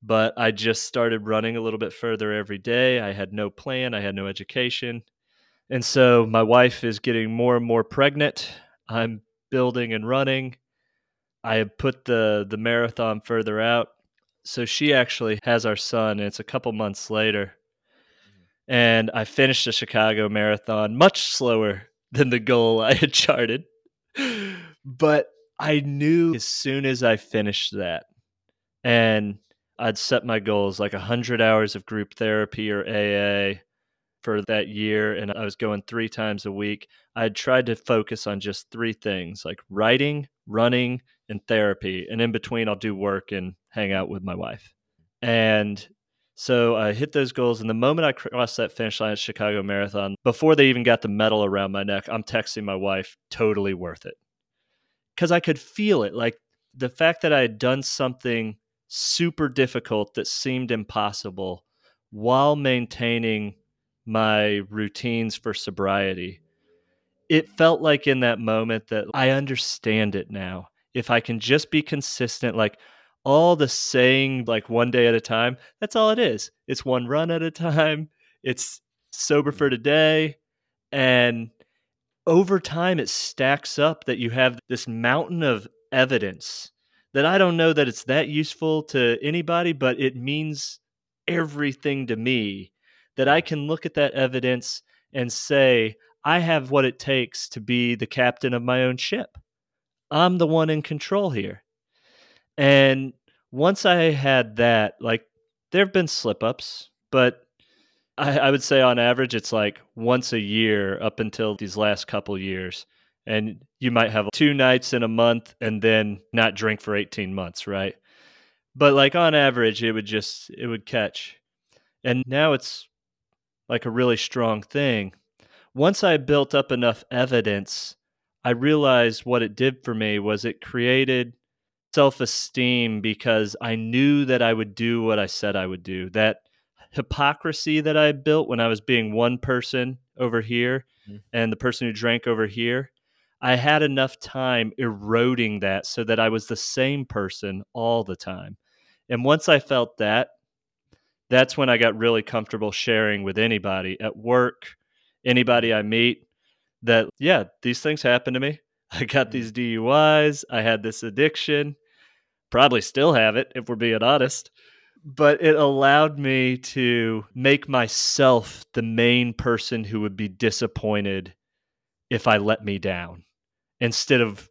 But I just started running a little bit further every day. I had no plan, I had no education. And so my wife is getting more and more pregnant. I'm building and running. I have put the the marathon further out so she actually has our son, and it's a couple months later. Mm-hmm. And I finished the Chicago Marathon much slower than the goal I had charted. But I knew as soon as I finished that, and I'd set my goals like 100 hours of group therapy or AA for that year, and I was going three times a week. I had tried to focus on just three things like writing, running, and therapy. And in between, I'll do work and hang out with my wife. And so I hit those goals. And the moment I crossed that finish line at Chicago Marathon, before they even got the medal around my neck, I'm texting my wife, totally worth it. Because I could feel it. Like the fact that I had done something super difficult that seemed impossible while maintaining my routines for sobriety. It felt like in that moment that I understand it now. If I can just be consistent, like all the saying like one day at a time, that's all it is. It's one run at a time. It's sober mm. for today. And over time, it stacks up that you have this mountain of evidence that I don't know that it's that useful to anybody, but it means everything to me that I can look at that evidence and say, I have what it takes to be the captain of my own ship. I'm the one in control here. And once I had that, like there have been slip ups, but I, I, would say on average it's like once a year up until these last couple years. And you might have two nights in a month and then not drink for 18 months, right? But like on average, it would just, it would catch. And now it's like a really strong thing. Once I built up enough evidence, I realized what it did for me was it created self esteem because I knew that I would do what I said I would do. That hypocrisy that I built when I was being one person over here mm-hmm. and the person who drank over here, I had enough time eroding that so that I was the same person all the time. And once I felt that, that's when I got really comfortable sharing with anybody at work, anybody I meet that, yeah, these things happened to me. I got mm-hmm. these DUIs. I had this addiction. Probably still have it if we're being honest. But it allowed me to make myself the main person who would be disappointed if I let me down instead of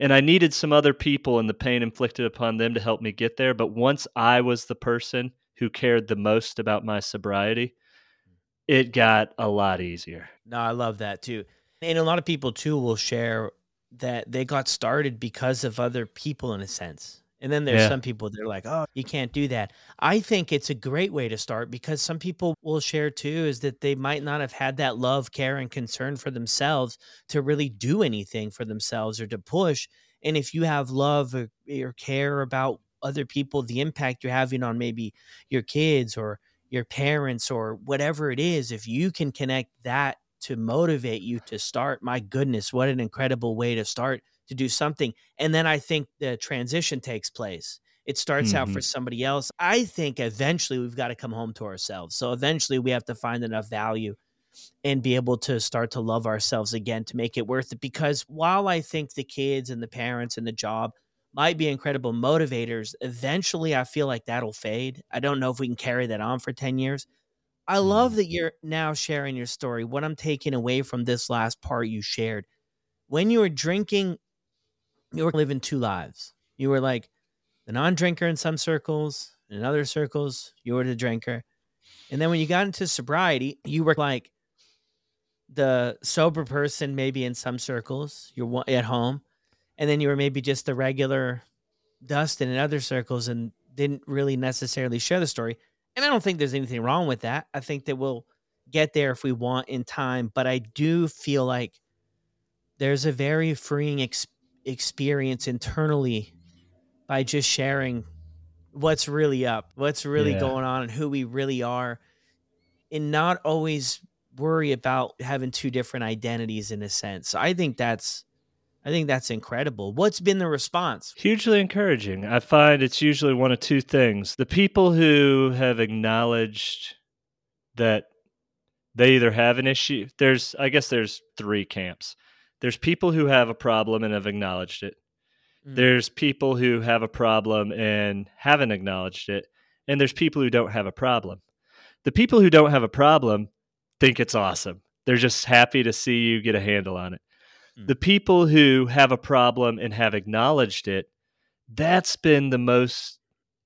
and I needed some other people and the pain inflicted upon them to help me get there. But once I was the person who cared the most about my sobriety, it got a lot easier. No, I love that too. And a lot of people too will share that they got started because of other people in a sense. And then there's yeah. some people that are like, oh, you can't do that. I think it's a great way to start because some people will share too is that they might not have had that love, care, and concern for themselves to really do anything for themselves or to push. And if you have love or, or care about other people, the impact you're having on maybe your kids or your parents or whatever it is, if you can connect that to motivate you to start, my goodness, what an incredible way to start to do something. And then I think the transition takes place. It starts mm-hmm. out for mm-hmm. somebody else. I think eventually we've got to come home to ourselves. So eventually we have to find enough value and be able to start to love ourselves again to make it worth it. Because while I think the kids and the parents and the job might be incredible motivators, eventually I feel like that'll fade. I don't know if we can carry that on for 10 years. I love mm-hmm. that you're now sharing your story. What I'm taking away from this last part you shared when you were drinking you were living two lives. You were like the non-drinker in some circles, in other circles, you were the drinker. And then when you got into sobriety, you were like the sober person, maybe in some circles, you're at home, and then you were maybe just the regular Dustin in other circles, and didn't really necessarily share the story. And I don't think there's anything wrong with that. I think that we'll get there if we want in time, but I do feel like there's a very freeing experience experience internally by just sharing what's really up, what's really yeah. going on, and who we really are, and not always worry about having two different identities in a sense. I think that's I think that's incredible. What's been the response? Hugely encouraging. I find it's usually one of two things. The people who have acknowledged that they either have an issue, there's I guess there's three camps there's people who have a problem and have acknowledged it. Mm. There's people who have a problem and haven't acknowledged it. And there's people who don't have a problem. The people who don't have a problem think it's awesome. They're just happy to see you get a handle on it. Mm. The people who have a problem and have acknowledged it, that's been the most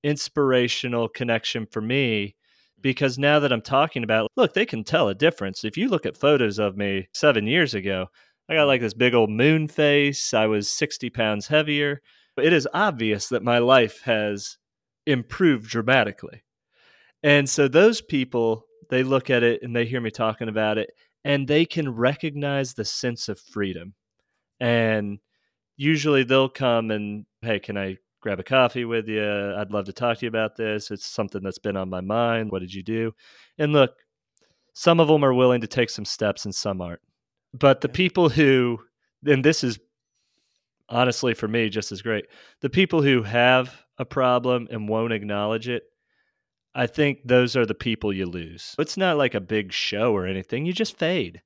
inspirational connection for me hmm. because now that I'm talking about, look, they can tell a difference. If you look at photos of me seven years ago, I got like this big old moon face. I was 60 pounds heavier. It is obvious that my life has improved dramatically. And so those people, they look at it and they hear me talking about it and they can recognize the sense of freedom. And usually they'll come and, hey, can I grab a coffee with you? I'd love to talk to you about this. It's something that's been on my mind. What did you do? And look, some of them are willing to take some steps and some aren't. But the people who, and this is honestly for me just as great, the people who have a problem and won't acknowledge it, I think those are the people you lose. It's not like a big show or anything. You just fade.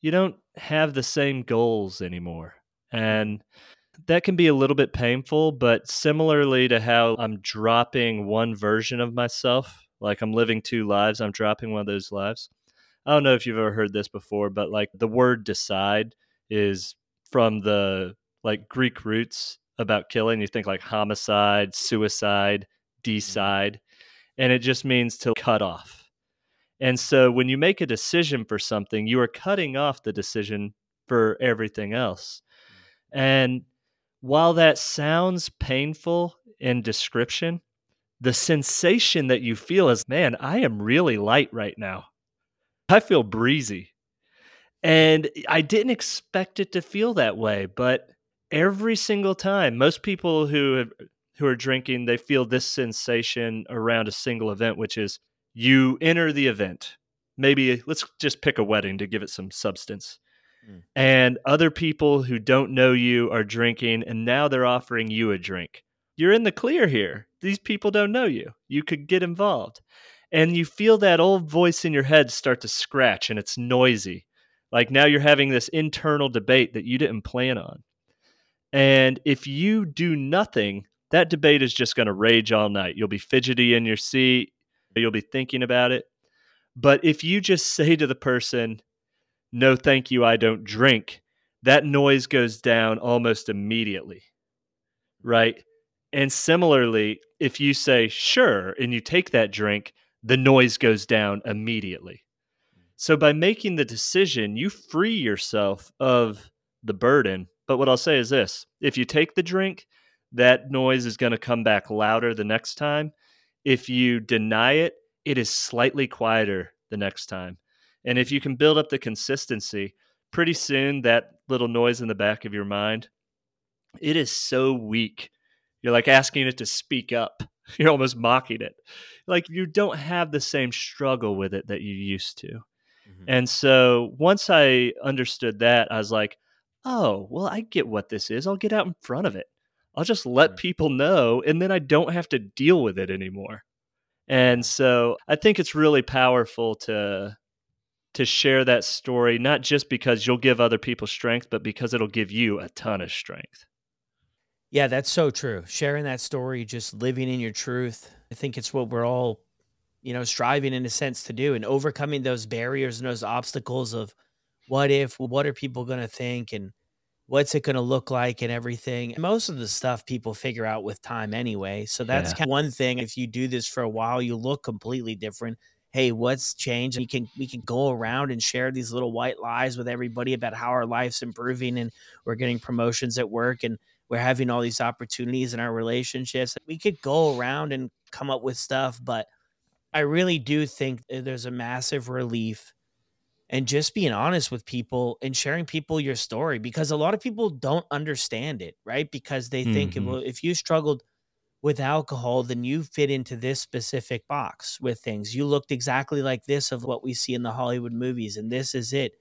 You don't have the same goals anymore. And that can be a little bit painful, but similarly to how I'm dropping one version of myself, like I'm living two lives, I'm dropping one of those lives. I don't know if you've ever heard this before, but like the word decide is from the like Greek roots about killing. You think like homicide, suicide, mm-hmm. decide, and it just means to cut off. And so when you make a decision for something, you are cutting off the decision for everything else. Mm. And while that sounds painful in description, the sensation that you feel is, man, I am really light right now. I feel breezy. And I didn't expect it to feel that way, but every single time. Most people who have, who are drinking, they feel this sensation around a single event, which is you enter the event. Maybe let's just pick a wedding to give it some substance. Mm. And other people who don't know you are drinking, and now they're offering you a drink. You're in the clear here. These people don't know you. You could get involved. And you feel that old voice in your head start to scratch, and it's noisy. Like now you're having this internal debate that you didn't plan on. And if you do nothing, that debate is just going to rage all night. You'll be fidgety in your seat, you'll be thinking about it. But if you just say to the person, no, thank you, I don't drink, that noise goes down almost immediately. Right. And similarly, if you say, sure, and you take that drink, the noise goes down immediately. Mm. So by making the decision, you free yourself of the burden. But what I'll say is this if you take the drink, that noise is going to come back louder the next time. If you deny it, it is slightly quieter the next time. And if you can build up the consistency, pretty soon that little noise in the back of your mind, it is so weak. You're like asking it to speak up. You're almost mocking it. Like you don't have the same struggle with it that you used to. Mm-hmm. And so once I understood that, I was like, oh, well, I get what this is. I'll get out in front of it. I'll just let people know, and then I don't have to deal with it anymore. And so I think it's really powerful to to share that story, not just because you'll give other people strength, but because it'll give you a ton of strength. Yeah, that's so true. Sharing that story, just living in your truth. I think it's what we're all, you know, striving in a sense to do and overcoming those barriers and those obstacles of what if, what are people going to think and what's it going to look like and everything. Most of the stuff people figure out with time anyway. So that's yeah. kind of one thing. If you do this for a while, you look completely different. Hey, what's changed? We can we can go around and share these little white lies with everybody about how our life's improving and we're getting promotions at work and we're having all these opportunities in our relationships. We could go around and come up with stuff, but I really do think eh, there's a massive relief and just being honest with people and sharing people your story because a lot of people don't understand it, right? Because they think mm-hmm. well, if you struggled with alcohol, then you fit into this specific box with things. You looked exactly like this of what we see in the Hollywood movies, and this is it.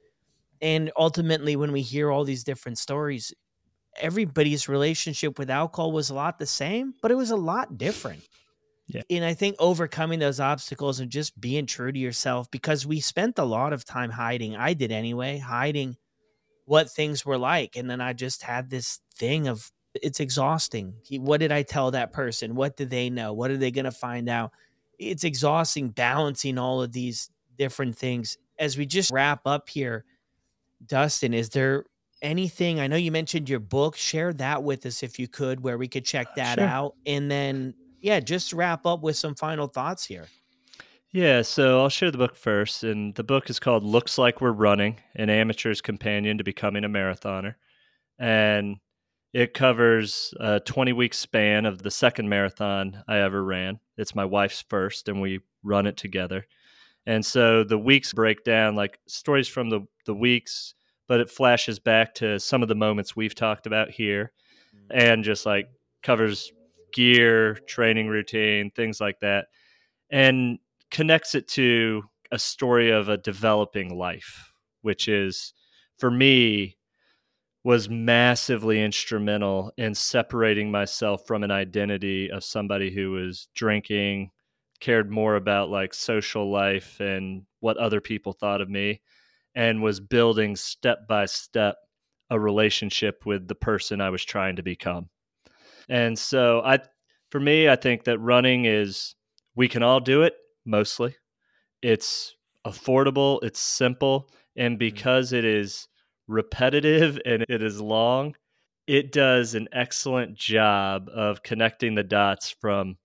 And ultimately, when we hear all these different stories, everybody's relationship with alcohol was a lot the same, but it was a lot different. Yeah. And I think overcoming those obstacles and just being true to yourself because we spent a lot of time hiding. I did anyway, hiding what things were like. And then I just had this thing of it's exhausting. What did I tell that person? What do they know? What are they going to find out? It's exhausting balancing all of these different things. As we just wrap up here, Dustin, is there anything? I know you mentioned your book. Share that with us if you could, where we could check uh, that sure. out. And then yeah, just wrap up with some final thoughts here. Yeah, so I'll share the book first. And the book is called Looks Like We're Running An Amateur's Companion to Becoming a Marathoner. And it covers a 20 week span of the second marathon I ever ran. It's my wife's first, and we run it together. And so the weeks break down like stories from the, the weeks, but it flashes back to some of the moments we've talked about here mm. and just like covers gear, training routine, things like that, and connects it to a story of a developing life, which is for me was massively instrumental in separating myself from an identity of somebody who was drinking, cared more about like social life and what other people thought of me, and was building step by step a relationship with the person I was trying to become. And so I for me, I think that running is we can all do it mostly. It's affordable, it's simple, and mm-hmm. because it is repetitive and it is long, it does an excellent job of connecting the dots from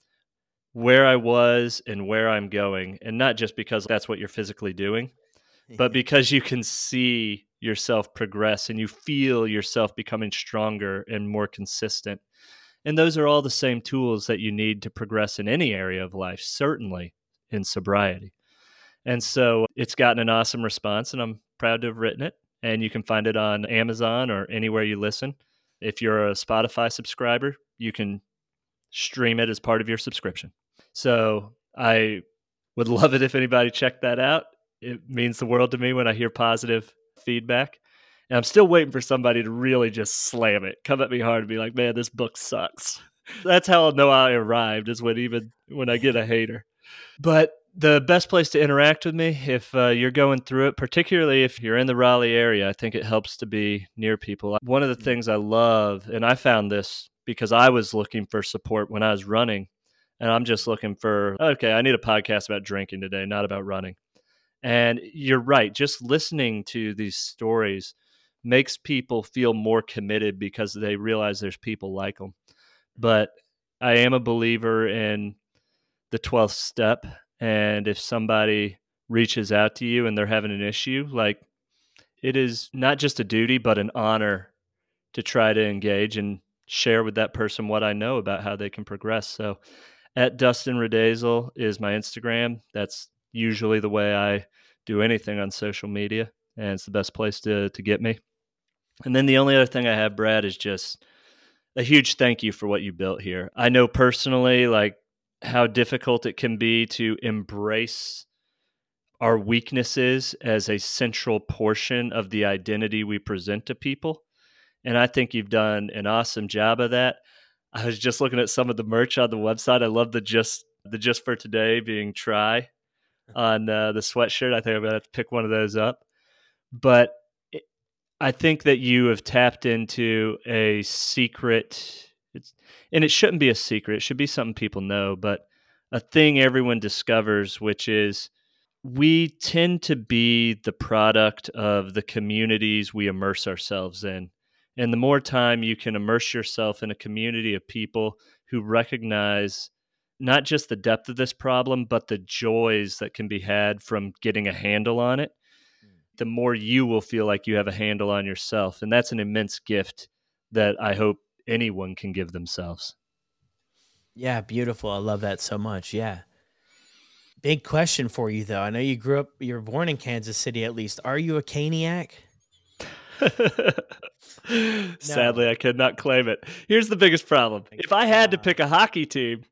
where I was and where I'm going. And not just because that's what you're physically doing, but because you can see yourself progress and you feel yourself becoming stronger and more consistent. And those are all the same tools that you need to progress in any area of life, certainly in sobriety. And so it's gotten an awesome response, and I'm proud to have written it. And you can find it on Amazon or anywhere you listen. If you're a Spotify subscriber, you can stream it as part of your subscription. So I would love it if anybody checked that out. It means the world to me when I hear positive feedback. And I'm still waiting for somebody to really just slam it, come at me hard and be like, man, this book sucks. That's how I'll know I arrived is when even when I get a hater. But the best place to interact with me if uh, you're going through it, particularly if you're in the Raleigh area, I think it helps to be near people. One of the things I love, and I found this because I was looking for support when I was running, and I'm just looking for, okay, I need a podcast about drinking today, not about running. And you're right, just listening to these stories makes people feel more committed because they realize there's people like them. Mm-hmm. But I am a believer in the 12th step and if somebody reaches out to you and they're having an issue, like it is not just a duty, but an honor to try to engage and share with that person what I know about how they can progress. So at Dustin Riedesel is my Instagram. That's usually the way I do anything on social media, and it's the best place to to get me. And then the only other thing I have, Brad, is just a huge thank you for what you built here. I know personally, like how difficult it can be to embrace our weaknesses as a central portion of the identity we present to people. And I think you've done an awesome job of that. I was just looking at some of the merch on the website. I love the just the just for today being try on uh, the sweatshirt. I think I'm gonna have to pick one of those up. But I think that you have tapped into a secret it's and it shouldn't be a secret. It should be something people know, but a thing everyone discovers, which is we tend to be the product of the communities we immerse ourselves in. And the more time you can immerse yourself in a community of people who recognize not just the depth of this problem, but the joys that can be had from getting a handle on it. The more you will feel like you have a handle on yourself. And that's an immense gift that I hope anyone can give themselves. Yeah, beautiful. I love that so much. Yeah. Big question for you though. I know you grew up you were born in Kansas City at least. Are you a Caniac? Sadly, no. I could not claim it. Here's the biggest problem. If I had to pick a hockey team,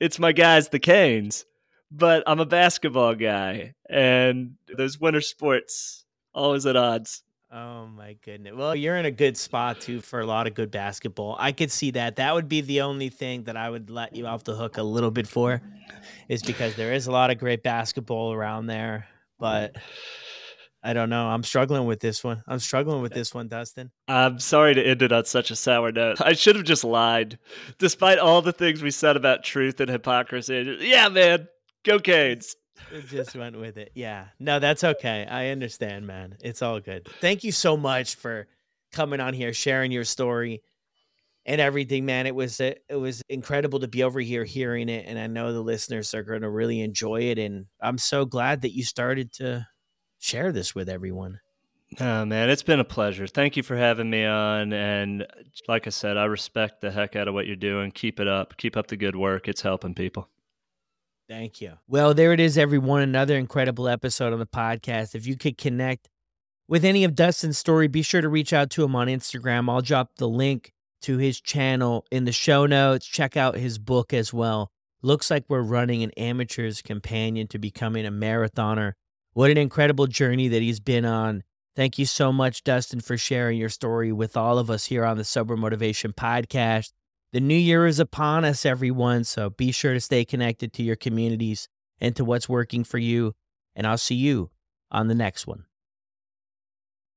it's my guys, the Canes. But I'm a basketball guy, and those winter sports always at odds. Oh my goodness. Well, you're in a good spot too for a lot of good basketball. I could see that. That would be the only thing that I would let you off the hook a little bit for is because there is a lot of great basketball around there, but I don't know. I'm struggling with this one. I'm struggling with this one, Dustin. I'm sorry to end it on such a sour note. I should have just lied. Despite all the things we said about truth and hypocrisy. Yeah, man. Go Canes just went with it. Yeah. No, that's okay. I understand, man. It's all good. Thank you so much for coming on here, sharing your story and everything, man. It was it was incredible to be over here hearing it, and I know the listeners are going to really enjoy it. And I'm so glad that you started to share this with everyone. Oh man, it's been a pleasure. Thank you for having me on. And like I said, I respect the heck out of what you're doing. Keep it up. Keep up the good work. It's helping people. Thank you. Well, there it is, everyone. Another incredible episode on the podcast. If you could connect with any of Dustin's story, be sure to reach out to him on Instagram. I'll drop the link to his channel in the show notes. Check out his book as well. Looks like we're running an amateur's companion to becoming a marathoner. What an incredible journey that he's been on. Thank you so much, Dustin, for sharing your story with all of us here on the Sober Motivation Podcast. The new year is upon us, everyone. So be sure to stay connected to your communities and to what's working for you. And I'll see you on the next one.